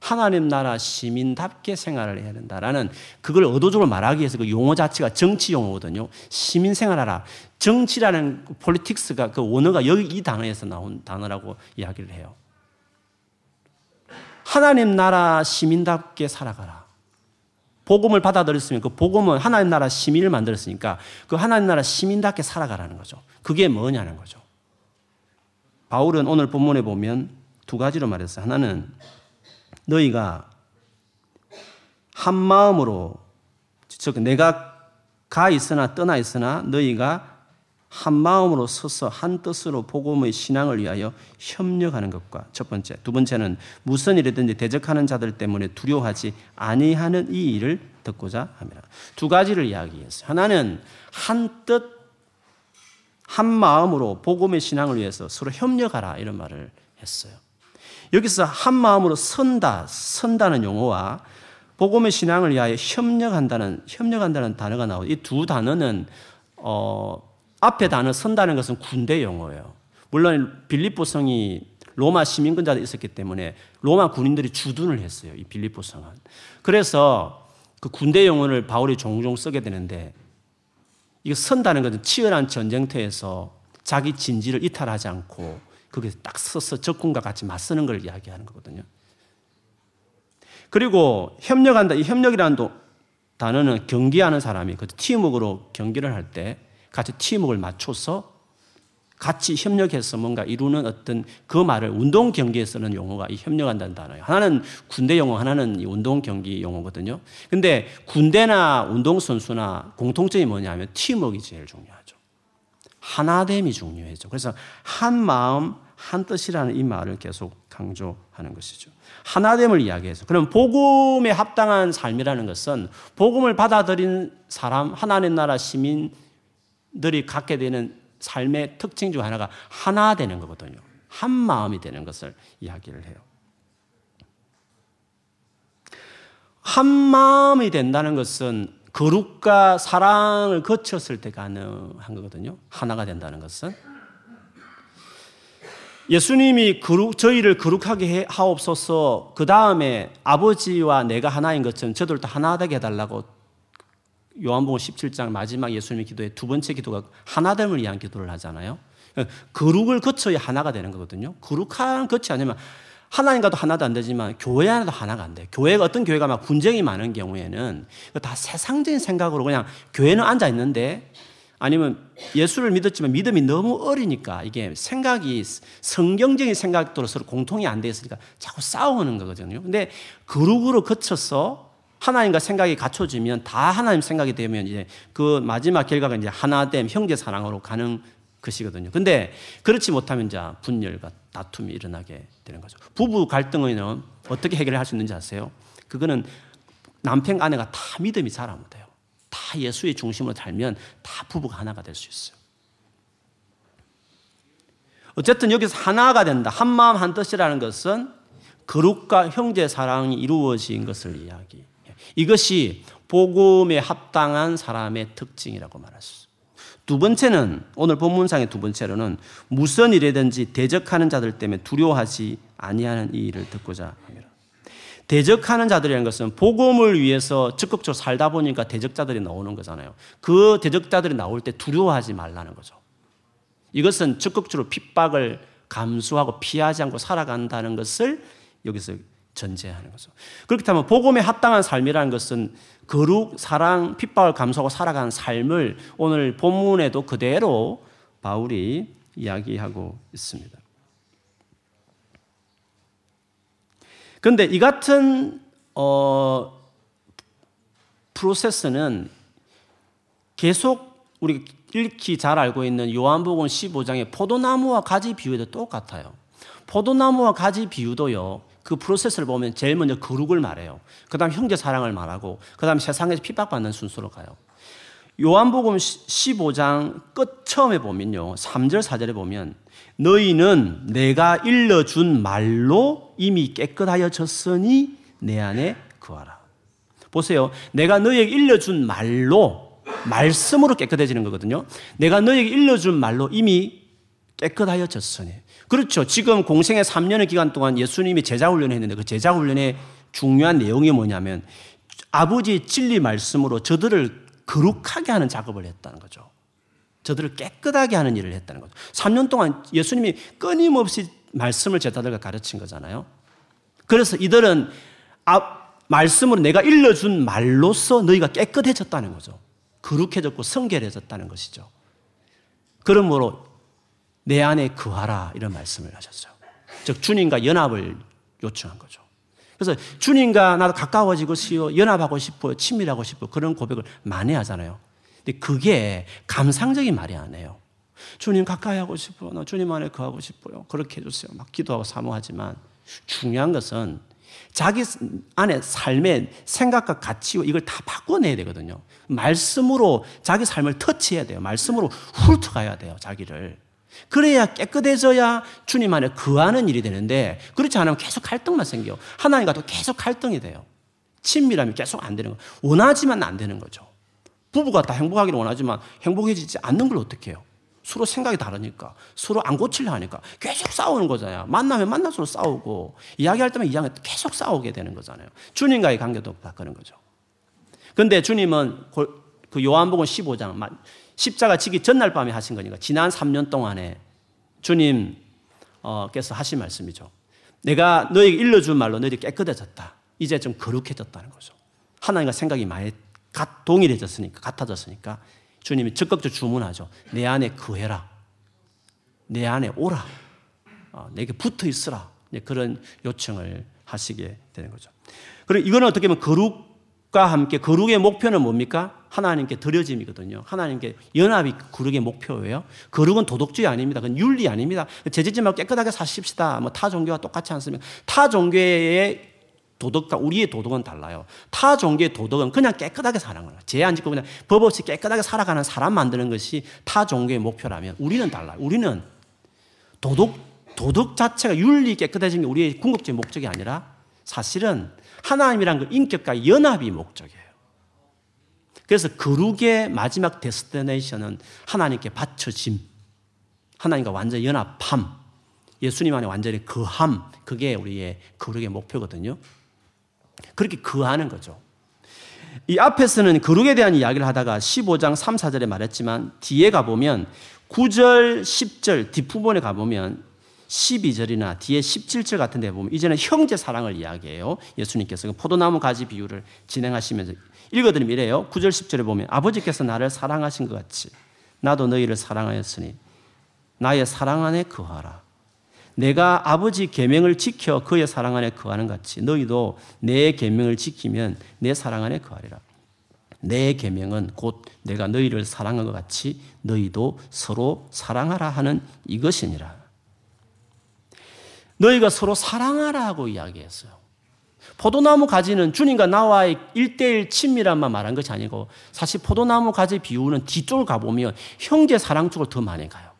하나님 나라 시민답게 생활을 해야 된다라는 그걸 의도적으로 말하기 위해서 그 용어 자체가 정치 용어거든요. 시민 생활하라. 정치라는 폴리틱스가 그 원어가 여기 이 단어에서 나온 단어라고 이야기를 해요. 하나님 나라 시민답게 살아가라. 복음을 받아들였으면 그 복음은 하나님 나라 시민을 만들었으니까 그 하나님 나라 시민답게 살아가라는 거죠. 그게 뭐냐는 거죠. 바울은 오늘 본문에 보면 두 가지로 말했어요. 하나는 너희가 한 마음으로 즉 내가 가 있으나 떠나 있으나 너희가 한 마음으로 서서 한 뜻으로 복음의 신앙을 위하여 협력하는 것과 첫 번째, 두 번째는 무슨 일이든지 대적하는 자들 때문에 두려워하지 아니하는 이 일을 듣고자 합니다. 두 가지를 이야기했어요. 하나는 한 뜻, 한 마음으로 복음의 신앙을 위해서 서로 협력하라 이런 말을 했어요. 여기서 한 마음으로 선다, 선다는 용어와 복음의 신앙을 위하여 협력한다는 협력한다는 단어가 나오고 이 두 단어는 어, 앞에 단어 선다는 것은 군대 용어예요. 물론 빌립보 성이 로마 시민권자들이 있었기 때문에 로마 군인들이 주둔을 했어요. 이 빌립보 성은. 그래서 그 군대 용어를 바울이 종종 쓰게 되는데 이거 선다는 것은 치열한 전쟁터에서 자기 진지를 이탈하지 않고 거기서 딱 서서 적군과 같이 맞서는 걸 이야기하는 거거든요. 그리고 협력한다. 이 협력이라는 단어는 경기하는 사람이 그 팀워크로 경기를 할 때 같이 팀워크를 맞춰서 같이 협력해서 뭔가 이루는 어떤 그 말을 운동 경기에 쓰는 용어가 이 협력한다는 단어예요. 하나는 군대 용어, 하나는 운동 경기 용어거든요. 근데 군대나 운동 선수나 공통점이 뭐냐면 팀워크가 제일 중요하죠. 하나됨이 중요해죠. 그래서 한 마음, 한 뜻이라는 이 말을 계속 강조하는 것이죠. 하나됨을 이야기해서. 그럼 복음에 합당한 삶이라는 것은 복음을 받아들인 사람, 하나님 나라 시민들이 갖게 되는 삶의 특징 중 하나가 하나 되는 거거든요. 한 마음이 되는 것을 이야기를 해요. 한 마음이 된다는 것은 거룩과 사랑을 거쳤을 때 가능한 거거든요. 하나가 된다는 것은. 예수님이 거룩, 저희를 거룩하게 하옵소서 그 다음에 아버지와 내가 하나인 것처럼 저들도 하나 되게 해달라고 요한복음 17장 마지막 예수님의 기도의 두 번째 기도가 하나됨을 위한 기도를 하잖아요. 거룩을 거쳐야 하나가 되는 거거든요. 거룩한 것이 아니면 하나님과도 하나도 안 되지만 교회 안에도 하나가 안 돼. 교회가 어떤 교회가 막 분쟁이 많은 경우에는 다 세상적인 생각으로 그냥 교회는 앉아 있는데 아니면 예수를 믿었지만 믿음이 너무 어리니까 이게 생각이 성경적인 생각도로 서로 공통이 안 돼 있으니까 자꾸 싸우는 거거든요. 근데 그룹으로 거쳐서 하나님과 생각이 갖춰지면 다 하나님 생각이 되면 이제 그 마지막 결과가 이제 하나됨 형제 사랑으로 가는 것이거든요. 근데 그렇지 못하면 이제 분열과 다툼이 일어나게 되는 거죠. 부부 갈등은 어떻게 해결할 수 있는지 아세요? 그거는 남편 아내가 다 믿음이 잘하면 돼요. 다 예수의 중심으로 살면 다 부부가 하나가 될 수 있어요. 어쨌든 여기서 하나가 된다. 한 마음 한 뜻이라는 것은 거룩과 형제 사랑이 이루어진 것을 이야기. 이것이 복음에 합당한 사람의 특징이라고 말할 수 있어요. 두 번째는 오늘 본문상의 두 번째로는 무슨 일이든지 대적하는 자들 때문에 두려워하지 아니하는 이 일을 듣고자. 대적하는 자들이라는 것은 복음을 위해서 적극적으로 살다 보니까 대적자들이 나오는 거잖아요. 그 대적자들이 나올 때 두려워하지 말라는 거죠. 이것은 적극적으로 핍박을 감수하고 피하지 않고 살아간다는 것을 여기서 전제하는 거죠. 그렇다면 복음에 합당한 삶이라는 것은 거룩, 사랑, 핍박을 감수하고 살아가는 삶을 오늘 본문에도 그대로 바울이 이야기하고 있습니다. 그런데 이 같은 어, 프로세스는 계속 우리 읽기 잘 알고 있는 요한복음 15장의 포도나무와 가지 비유도 똑같아요. 포도나무와 가지 비유도요. 그 프로세스를 보면 제일 먼저 거룩을 말해요. 그 다음 형제 사랑을 말하고, 그 다음 세상에서 핍박받는 순서로 가요. 요한복음 15장 끝 처음에 보면요. 3절, 4절에 보면 너희는 내가 일러 준 말로 이미 깨끗하여졌으니 내 안에 거하라. 보세요. 내가 너희에게 일러 준 말로 말씀으로 깨끗해지는 거거든요. 내가 너희에게 일러 준 말로 이미 깨끗하여졌으니. 그렇죠. 지금 공생의 3년의 기간 동안 예수님이 제자 훈련을 했는데 그 제자 훈련의 중요한 내용이 뭐냐면 아버지 진리 말씀으로 저들을 거룩하게 하는 작업을 했다는 거죠. 저들을 깨끗하게 하는 일을 했다는 거죠. 3년 동안 예수님이 끊임없이 말씀을 제자들과 가르친 거잖아요. 그래서 이들은 아, 말씀으로 내가 일러준 말로서 너희가 깨끗해졌다는 거죠. 거룩해졌고 성결해졌다는 것이죠. 그러므로 내 안에 거하라 이런 말씀을 하셨어요. 즉 주님과 연합을 요청한 거죠. 그래서 주님과 나도 가까워지고 싶어 연합하고 싶어요, 친밀하고 싶어 그런 고백을 많이 하잖아요. 근데 그게 감상적인 말이 아니에요. 주님 가까이 하고 싶어. 나 주님 안에 거하고 싶어요. 그렇게 해주세요. 막 기도하고 사모하지만 중요한 것은 자기 안에 삶의 생각과 가치와 이걸 다 바꿔내야 되거든요. 말씀으로 자기 삶을 터치해야 돼요. 말씀으로 훑어가야 돼요. 자기를. 그래야 깨끗해져야 주님 안에 거하는 일이 되는데 그렇지 않으면 계속 갈등만 생겨요. 하나님과도 계속 갈등이 돼요. 친밀함이 계속 안 되는 거. 원하지만 안 되는 거죠. 부부가 다 행복하기를 원하지만 행복해지지 않는 걸 어떻게 해요? 서로 생각이 다르니까 서로 안 고치려 하니까 계속 싸우는 거잖아요. 만나면 만날수록 싸우고 이야기할 때만 이야기 계속 싸우게 되는 거잖아요. 주님과의 관계도 다 그런 거죠. 근데 주님은 그 요한복음 15장 십자가 지기 전날 밤에 하신 거니까 지난 3년 동안에 주님께서 하신 말씀이죠. 내가 너에게 일러준 말로 너희들이 깨끗해졌다. 이제 좀 거룩해졌다는 거죠. 하나님과 생각이 많이 동일해졌으니까, 같아졌으니까 주님이 적극적으로 주문하죠. 내 안에 거해라. 내 안에 오라. 어, 내게 붙어 있으라. 그런 요청을 하시게 되는 거죠. 그리고 이거는 어떻게 보면 거룩과 함께 거룩의 목표는 뭡니까? 하나님께 드려짐이거든요. 하나님께 연합이 거룩의 목표예요. 거룩은 도덕주의 아닙니다. 그건 윤리 아닙니다. 말고 깨끗하게 사십시다. 뭐 타 종교와 똑같지 않습니까? 타 종교의 도덕과 우리의 도덕은 달라요. 타 종교의 도덕은 그냥 깨끗하게 사는 거예요. 죄안 짓고 그냥 법 없이 깨끗하게 살아가는 사람 만드는 것이 타 종교의 목표라면 우리는 달라요. 우리는 도덕, 도덕 자체가 윤리 깨끗해진 게 우리의 궁극적인 목적이 아니라 사실은 하나님이란 그 인격과 연합이 목적이에요. 그래서 거룩의 마지막 데스티네이션은 하나님께 바쳐짐, 하나님과 완전 연합함, 예수님 안에 완전히 거함, 그게 우리의 거룩의 목표거든요. 그렇게 거하는 거죠. 이 앞에서는 거룩에 대한 이야기를 하다가 15장 3, 4절에 말했지만 뒤에 가보면 9절, 10절 뒷부분에 가보면 12절이나 뒤에 17절 같은 데 보면 이제는 형제 사랑을 이야기해요. 예수님께서 그 포도나무 가지 비유를 진행하시면서 읽어드리면 이래요. 9절, 10절에 보면 아버지께서 나를 사랑하신 것 같이 나도 너희를 사랑하였으니 나의 사랑 안에 거하라. 내가 아버지 계명을 지켜 그의 사랑 안에 거하는 같이 너희도 내 계명을 지키면 내 사랑 안에 거하리라. 내 계명은 곧 내가 너희를 사랑한 것 같이 너희도 서로 사랑하라 하는 이것이니라. 너희가 서로 사랑하라고 이야기했어요. 포도나무 가지는 주님과 나와의 일대일 친밀함만 말한 것이 아니고 사실 포도나무 가지 비유는 뒤쪽을 가보면 형제 사랑 쪽을 더 많이 가요.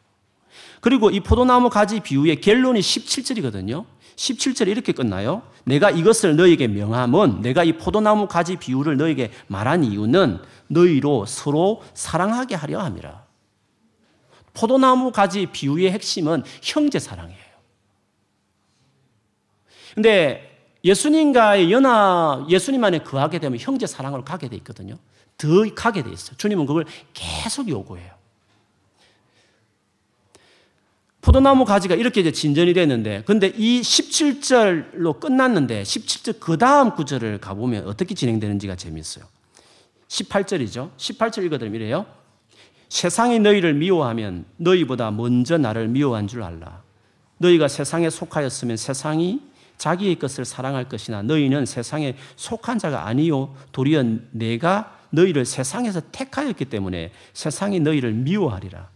그리고 이 포도나무 가지 비유의 결론이 17절이거든요. 17절에 이렇게 끝나요. 내가 이것을 너에게 명함은 내가 이 포도나무 가지 비유를 너에게 말한 이유는 너희로 서로 사랑하게 하려 함이라. 포도나무 가지 비유의 핵심은 형제 사랑이에요. 근데 예수님과의 연합, 예수님 안에 거하게 되면 형제 사랑으로 가게 돼 있거든요. 더 가게 돼 있어요. 주님은 그걸 계속 요구해요. 포도나무 가지가 이렇게 이제 진전이 되는데, 근데 이 17절로 끝났는데, 17절 그 다음 구절을 가보면 어떻게 진행되는지가 재미있어요. 18절이죠. 18절 읽어드리면 이래요. 세상이 너희를 미워하면 너희보다 먼저 나를 미워한 줄 알라. 너희가 세상에 속하였으면 세상이 자기의 것을 사랑할 것이나 너희는 세상에 속한 자가 아니요 도리어 내가 너희를 세상에서 택하였기 때문에 세상이 너희를 미워하리라.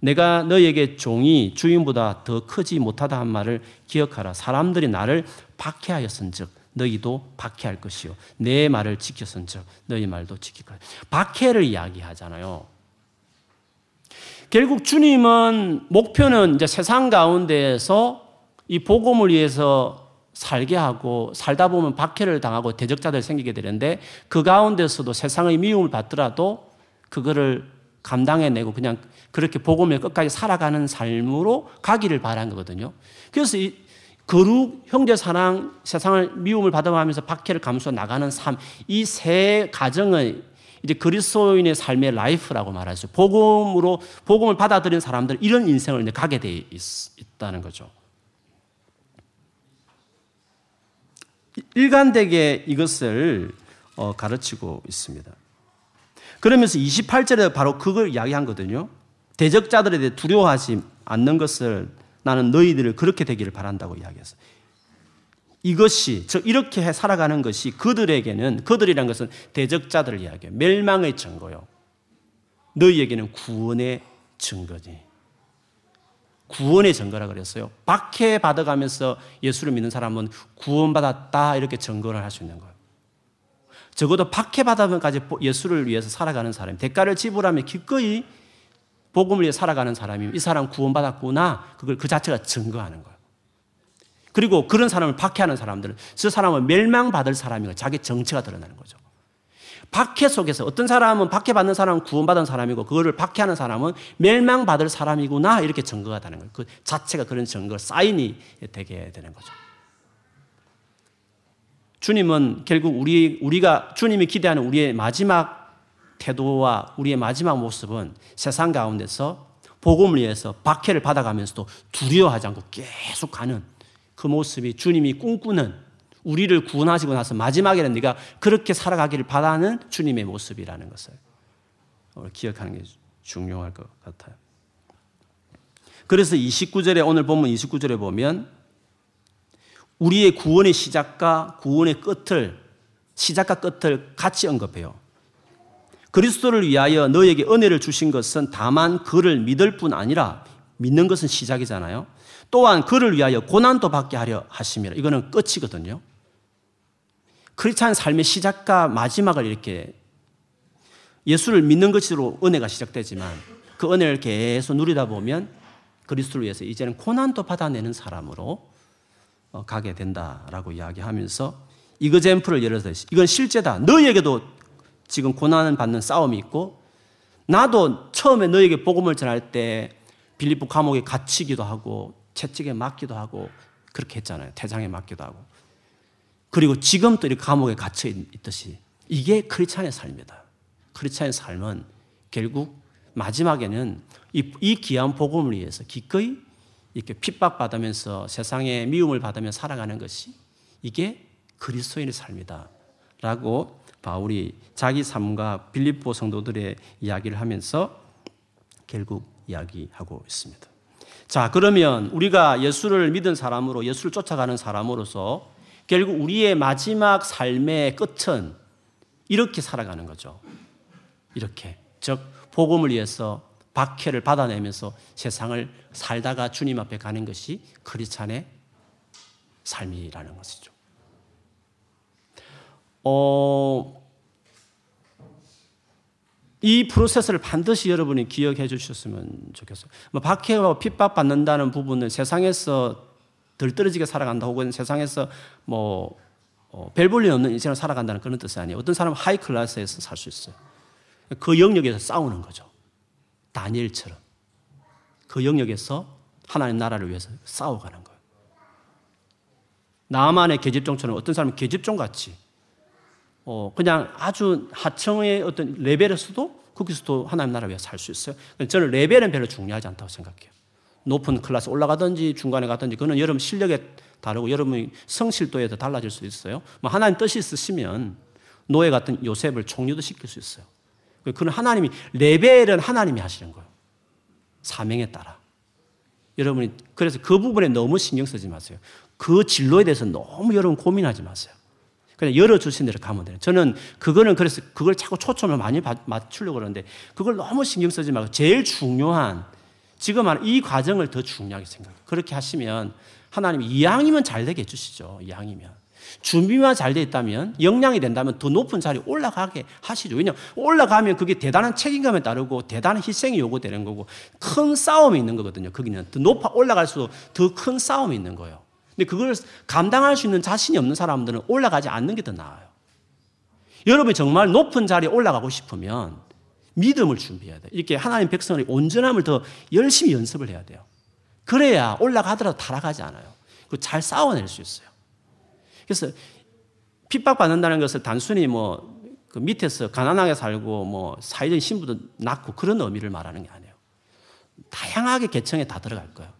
내가 너희에게 종이 주인보다 더 크지 못하다 한 말을 기억하라. 사람들이 나를 박해하였은즉 너희도 박해할 것이요 내 말을 지켰은즉 너희 말도 지킬 거야. 박해를 이야기하잖아요. 결국 주님은 목표는 이제 세상 가운데에서 이 복음을 위해서 살게 하고 살다 보면 박해를 당하고 대적자들 생기게 되는데 그 가운데서도 세상의 미움을 받더라도 그거를 감당해내고 그냥 그렇게 복음을 끝까지 살아가는 삶으로 가기를 바란 거거든요. 그래서 이 거룩, 형제 사랑, 세상을 미움을 받아가면서 박해를 감수해 나가는 삶, 이 세 가정의 이제 그리스도인의 삶의 life라고 말하죠. 복음으로 복음을 받아들인 사람들 이런 인생을 가게 돼 있, 있다는 거죠. 일관되게 이것을 어, 가르치고 있습니다. 그러면서 28절에 바로 그걸 이야기한 거든요. 대적자들에 대해 두려워하지 않는 것을 나는 너희들을 그렇게 되기를 바란다고 이야기했어요. 이것이 저 이렇게 해 살아가는 것이 그들에게는 그들이란 것은 대적자들을 이야기해요. 멸망의 증거요. 너희에게는 구원의 증거지. 구원의 증거라 그랬어요. 박해 받아가면서 예수를 믿는 사람은 구원받았다 이렇게 증거를 할 수 있는 거예요. 적어도 박해 받아면까지 예수를 위해서 살아가는 사람, 대가를 지불하며 기꺼이 복음을 위해 살아가는 사람이 이 사람 구원받았구나 그걸 그 자체가 증거하는 거예요. 그리고 그런 사람을 박해하는 사람들은 저 사람은 멸망받을 사람이고 자기 정체가 드러나는 거죠. 박해 속에서 어떤 사람은 박해받는 사람은 구원받은 사람이고 그거를 박해하는 사람은 멸망받을 사람이구나 이렇게 증거가 되는 거예요. 그 자체가 그런 증거, 사인이 되게 되는 거죠. 주님은 결국 우리, 우리가 주님이 기대하는 우리의 마지막 태도와 우리의 마지막 모습은 세상 가운데서 복음을 위해서 박해를 받아가면서도 두려워하지 않고 계속 가는 그 모습이 주님이 꿈꾸는 우리를 구원하시고 나서 마지막에는 네가 그렇게 살아가기를 바라는 주님의 모습이라는 것을 기억하는 게 중요할 것 같아요. 그래서 29절에 오늘 보면 29절에 보면 우리의 구원의 시작과 구원의 끝을 시작과 끝을 같이 언급해요. 그리스도를 위하여 너에게 은혜를 주신 것은 다만 그를 믿을 뿐 아니라 믿는 것은 시작이잖아요. 또한 그를 위하여 고난도 받게 하려 하심이라. 이거는 끝이거든요. 크리스찬 삶의 시작과 마지막을 이렇게 예수를 믿는 것으로 은혜가 시작되지만 그 은혜를 계속 누리다 보면 그리스도를 위해서 이제는 고난도 받아내는 사람으로 어, 가게 된다라고 이야기하면서 이거젠플을 예를 들어 이건 실제다. 너희에게도 지금 고난을 받는 싸움이 있고 나도 처음에 너에게 복음을 전할 때 빌립보 감옥에 갇히기도 하고 채찍에 맞기도 하고 그렇게 했잖아요. 태장에 맞기도 하고. 그리고 지금도 이렇게 감옥에 갇혀 있듯이 이게 크리스찬의 삶이다. 크리스찬의 삶은 결국 마지막에는 이, 이 귀한 복음을 위해서 기꺼이 이렇게 핍박받으면서 세상에 미움을 받으며 살아가는 것이 이게 그리스도인의 삶이다. 라고 바울이 자기 삶과 빌립보 성도들의 이야기를 하면서 결국 이야기하고 있습니다. 자, 그러면 우리가 예수를 믿은 사람으로 예수를 쫓아가는 사람으로서 결국 우리의 마지막 삶의 끝은 이렇게 살아가는 거죠. 이렇게. 즉, 복음을 위해서 박해를 받아내면서 세상을 살다가 주님 앞에 가는 것이 크리스찬의 삶이라는 것이죠. 어, 이 프로세스를 반드시 여러분이 기억해 주셨으면 좋겠어요. 뭐 박해와 핍박 받는다는 부분은 세상에서 덜 떨어지게 살아간다 혹은 세상에서 뭐 어, 별볼일 없는 인생을 살아간다는 그런 뜻이 아니에요. 어떤 사람은 하이 클래스에서 살 수 있어요. 그 영역에서 싸우는 거죠. 다니엘처럼. 그 영역에서 하나님 나라를 위해서 싸워가는 거예요. 나만의 계집종처럼 어떤 사람은 계집종 같이 어, 그냥 아주 하청의 어떤 레벨에서도 거기서도 하나님 나라 위해 살수 있어요. 저는 레벨은 별로 중요하지 않다고 생각해요. 높은 클래스 올라가든지 중간에 가든지 그거는 여러분 실력에 다르고 여러분의 성실도에 도 달라질 수 있어요. 뭐 하나님 뜻이 있으시면 노예 같은 요셉을 총리도 시킬 수 있어요. 그는 하나님이 레벨은 하나님이 하시는 거예요. 사명에 따라. 여러분이 그래서 그 부분에 너무 신경 쓰지 마세요. 그 진로에 대해서 너무 여러분 고민하지 마세요. 그냥 열어주신 대로 가면 돼요. 저는 그거는 그래서 그걸 자꾸 초점을 많이 맞추려고 그러는데 그걸 너무 신경 쓰지 말고 제일 중요한 지금 이 과정을 더 중요하게 생각해요. 그렇게 하시면 하나님이 이왕이면 잘 되게 해주시죠. 이왕이면. 준비만 잘 돼 있다면, 역량이 된다면 더 높은 자리에 올라가게 하시죠. 왜냐 올라가면 그게 대단한 책임감에 따르고 대단한 희생이 요구되는 거고 큰 싸움이 있는 거거든요. 거기는 더 높아 올라갈수록 더 큰 싸움이 있는 거예요. 근데 그걸 감당할 수 있는 자신이 없는 사람들은 올라가지 않는 게 더 나아요. 여러분이 정말 높은 자리에 올라가고 싶으면 믿음을 준비해야 돼요. 이렇게 하나님 백성의 온전함을 더 열심히 연습을 해야 돼요. 그래야 올라가더라도 타락하지 않아요. 잘 싸워낼 수 있어요. 그래서 핍박받는다는 것을 단순히 뭐 그 밑에서 가난하게 살고 뭐 사회적인 신분도 낮고 그런 의미를 말하는 게 아니에요. 다양하게 계층에 다 들어갈 거예요.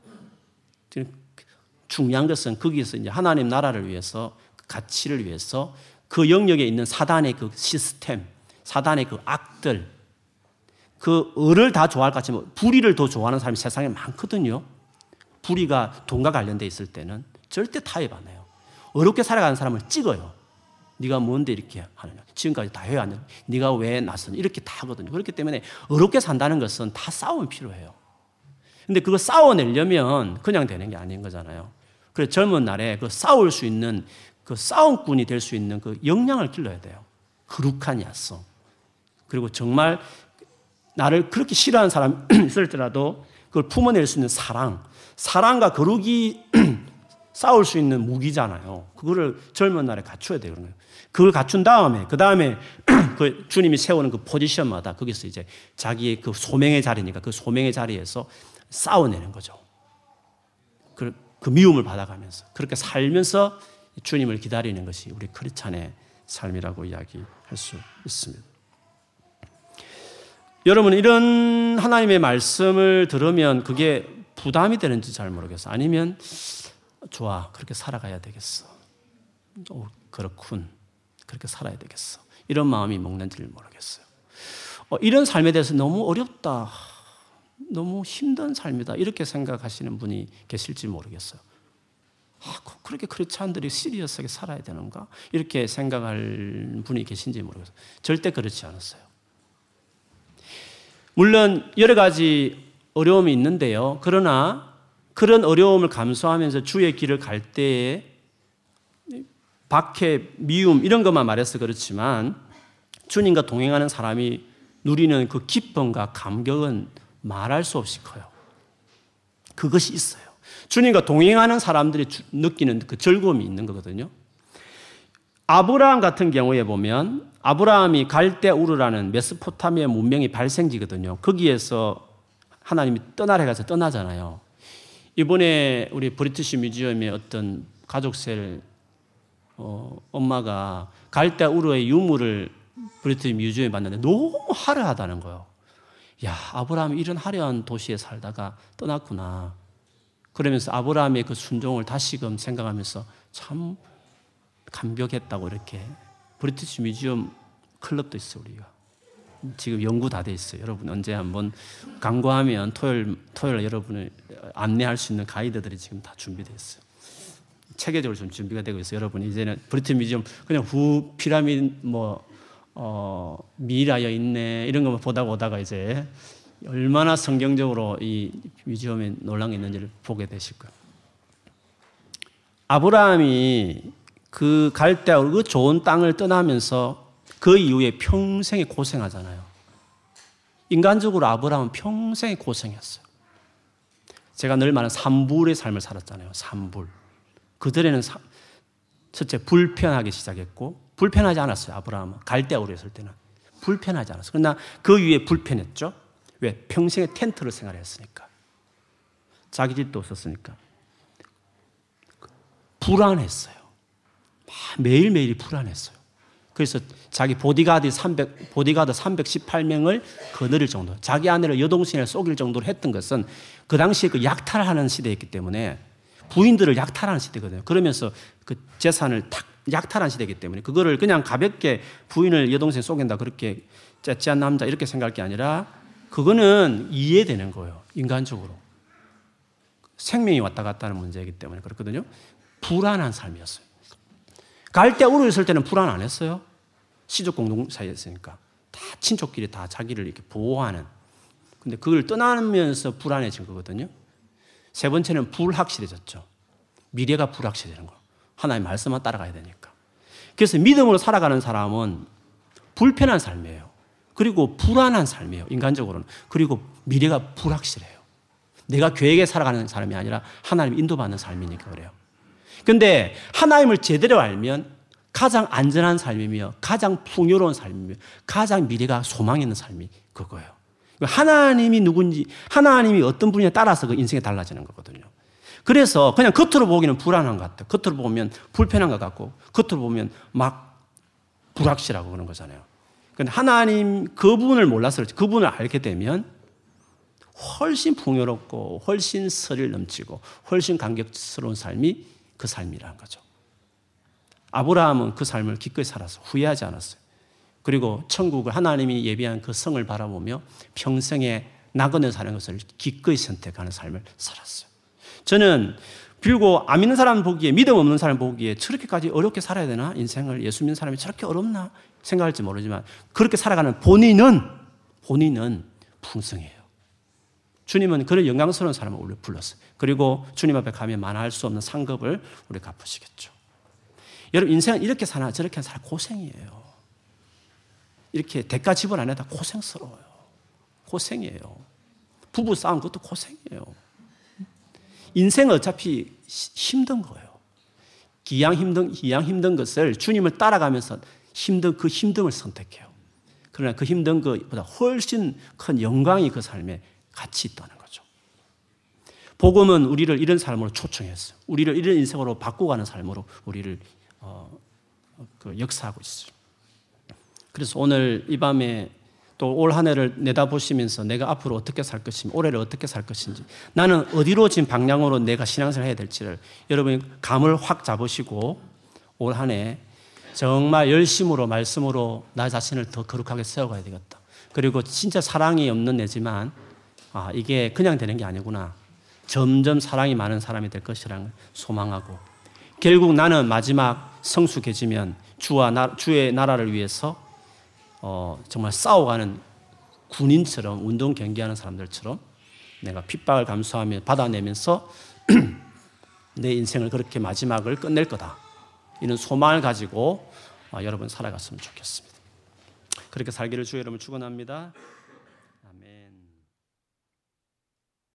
중요한 것은 거기서 이제 하나님 나라를 위해서 그 가치를 위해서 그 영역에 있는 사단의 그 시스템, 사단의 그 악들, 그 을을 다 좋아할 것 같지만 불의를 더 좋아하는 사람이 세상에 많거든요. 불의가 돈과 관련돼 있을 때는 절대 타협 안 해요. 어렵게 살아가는 사람을 찍어요. 네가 뭔데 이렇게 하느냐. 지금까지 다 해왔냐. 네가 왜 나서냐. 이렇게 다 하거든요. 그렇기 때문에 어렵게 산다는 것은 다 싸움이 필요해요. 근데 그거 싸워내려면 그냥 되는 게 아닌 거잖아요. 그래 젊은 날에 그 싸울 수 있는 그 싸움꾼이 될 수 있는 그 역량을 길러야 돼요. 거룩한 야성. 그리고 정말 나를 그렇게 싫어하는 사람이 있을 때라도 그걸 품어낼 수 있는 사랑. 사랑과 거룩이 싸울 수 있는 무기잖아요. 그거를 젊은 날에 갖춰야 돼요. 그런 거예요. 그걸 갖춘 다음에, 그 다음에 그 주님이 세우는 그 포지션마다 거기서 이제 자기의 그 소명의 자리니까 그 소명의 자리에서 싸워내는 거죠. 그, 그 미움을 받아가면서 그렇게 살면서 주님을 기다리는 것이 우리 크리찬의 삶이라고 이야기할 수 있습니다. 여러분, 이런 하나님의 말씀을 들으면 그게 부담이 되는지 잘 모르겠어. 아니면 좋아. 그렇게 살아가야 되겠어. 오, 그렇군. 그렇게 살아야 되겠어. 이런 마음이 먹는지를 모르겠어요. 어, 이런 삶에 대해서 너무 어렵다. 너무 힘든 삶이다. 이렇게 생각하시는 분이 계실지 모르겠어요. 아, 그렇게 크리스찬들이 시리어스하게 살아야 되는가? 이렇게 생각할 분이 계신지 모르겠어요. 절대 그렇지 않았어요. 물론 여러 가지 어려움이 있는데요. 그러나 그런 어려움을 감수하면서 주의 길을 갈 때에 박해, 미움 이런 것만 말해서 그렇지만 주님과 동행하는 사람이 누리는 그 기쁨과 감격은 말할 수 없이 커요. 그것이 있어요. 주님과 동행하는 사람들이 느끼는 그 즐거움이 있는 거거든요. 아브라함 같은 경우에 보면 아브라함이 갈대 우르라는 메스포타미아 문명이 발생지거든요. 거기에서 하나님이 떠나래 가서 떠나잖아요. 이번에 우리 British Museum의 어떤 가족셀 어, 엄마가 갈대아 우르의 유물을 British Museum에 봤는데 너무 화려하다는 거예요. 야, 아브라함이 이런 화려한 도시에 살다가 떠났구나. 그러면서 아브라함의 그 순종을 다시금 생각하면서 참 감격했다고 이렇게 British Museum 클럽도 있어요, 우리가. 지금 연구 다 돼 있어요. 여러분 언제 한번 광고하면 토요일 토요일 여러분을 안내할 수 있는 가이드들이 지금 다 준비되어 있어요. 체계적으로 좀 준비가 되고 있어요. 여러분 이제는 British Museum 그냥 후 피라미드 뭐 어, 미라여 있네 이런 것만 보다 보다가 이제 얼마나 성경적으로 이 museum에 널려 있는지를 보게 되실 거예요. 아브라함이 그 갈대아 그 좋은 땅을 떠나면서 그 이후에 평생에 고생하잖아요. 인간적으로 아브라함은 평생에 고생했어요. 제가 늘 말하는 삼불의 삶을 살았잖아요. 삼불. 그들에는 첫째 불편하게 시작했고 불편하지 않았어요. 아브라함은 갈대아우로 했을 때는 불편하지 않았어요. 그러나 그 위에 불편했죠. 왜? 평생에 텐트를 생활했으니까. 자기 집도 없었으니까. 불안했어요. 매일매일이 불안했어요. 그래서 자기 보디가드 300, 보디가드 318명을 거느릴 정도, 자기 아내를 여동생을 속일 정도로 했던 것은 그 당시에 그 약탈하는 시대였기 때문에 부인들을 약탈하는 시대거든요. 그러면서 그 재산을 탁 약탈한 시대이기 때문에 그거를 그냥 가볍게 부인을 여동생 속인다 그렇게 째째한 남자 이렇게 생각할 게 아니라 그거는 이해되는 거예요. 인간적으로. 생명이 왔다 갔다 하는 문제이기 때문에 그렇거든요. 불안한 삶이었어요. 갈대 우르 있을 때는 불안 안 했어요. 시족 공동 사이였으니까. 다 친족끼리 다 자기를 이렇게 보호하는. 근데 그걸 떠나면서 불안해진 거거든요. 세 번째는 불확실해졌죠. 미래가 불확실해지는 거. 하나님 말씀만 따라가야 되니까. 그래서 믿음으로 살아가는 사람은 불편한 삶이에요. 그리고 불안한 삶이에요. 인간적으로는. 그리고 미래가 불확실해요. 내가 계획에 살아가는 사람이 아니라 하나님 인도받는 삶이니까 그래요. 근데 하나님을 제대로 알면 가장 안전한 삶이며 가장 풍요로운 삶이며 가장 미래가 소망 있는 삶이 그거예요. 하나님이 누군지, 하나님이 어떤 분이냐 따라서 그 인생이 달라지는 거거든요. 그래서 그냥 겉으로 보기는 불안한 것 같아요. 겉으로 보면 불편한 것 같고, 겉으로 보면 막 불확실하고 그런 거잖아요. 근데 하나님 그분을 몰라서 그렇지. 그분을 알게 되면 훨씬 풍요롭고, 훨씬 설을 넘치고, 훨씬 감격스러운 삶이 그 삶이라는 거죠. 아브라함은 그 삶을 기꺼이 살아서 후회하지 않았어요. 그리고 천국을 하나님이 예비한 그 성을 바라보며 평생에 낙원에 사는 것을 기꺼이 선택하는 삶을 살았어요. 저는 빌고 안 믿는 사람 보기에 믿음 없는 사람 보기에 저렇게까지 어렵게 살아야 되나 인생을 예수 믿는 사람이 저렇게 어렵나 생각할지 모르지만 그렇게 살아가는 본인은 본인은 풍성해요. 주님은 그런 영광스러운 사람을 우리 불렀어요. 그리고 주님 앞에 가면 만할 수 없는 상급을 우리 갚으시겠죠. 여러분 인생은 이렇게 사나 저렇게 사나 고생이에요. 이렇게 대가 지불 안 해다 고생스러워요. 고생이에요. 부부 싸움 그것도 고생이에요. 인생은 어차피 힘든 거예요. 기양 힘든, 기양 힘든 것을 주님을 따라가면서 힘든 그 힘듦을 선택해요. 그러나 그 힘든 것보다 훨씬 큰 영광이 그 삶에 같이 있다는 거죠. 복음은 우리를 이런 삶으로 초청했어요. 우리를 이런 인생으로 바꾸가는 삶으로 우리를 어, 그 역사하고 있어요. 그래서 오늘 이 밤에 또 올 한 해를 내다보시면서 내가 앞으로 어떻게 살 것인지, 올해를 어떻게 살 것인지, 나는 어디로 지금 방향으로 내가 신앙생활 해야 될지를 여러분이 감을 확 잡으시고 올 한 해 정말 열심으로 말씀으로 나 자신을 더 거룩하게 세워가야 되겠다. 그리고 진짜 사랑이 없는 내지만 아, 이게 그냥 되는 게 아니구나. 점점 사랑이 많은 사람이 될 것이라는 걸 소망하고 결국 나는 마지막 성숙해지면 주와 나, 주의 나라를 위해서 어, 정말 싸워가는 군인처럼 운동 경기하는 사람들처럼 내가 핍박을 감수하며 받아내면서 내 인생을 그렇게 마지막을 끝낼 거다. 이런 소망을 가지고 어, 여러분 살아갔으면 좋겠습니다. 그렇게 살기를 주 여러분 축원합니다.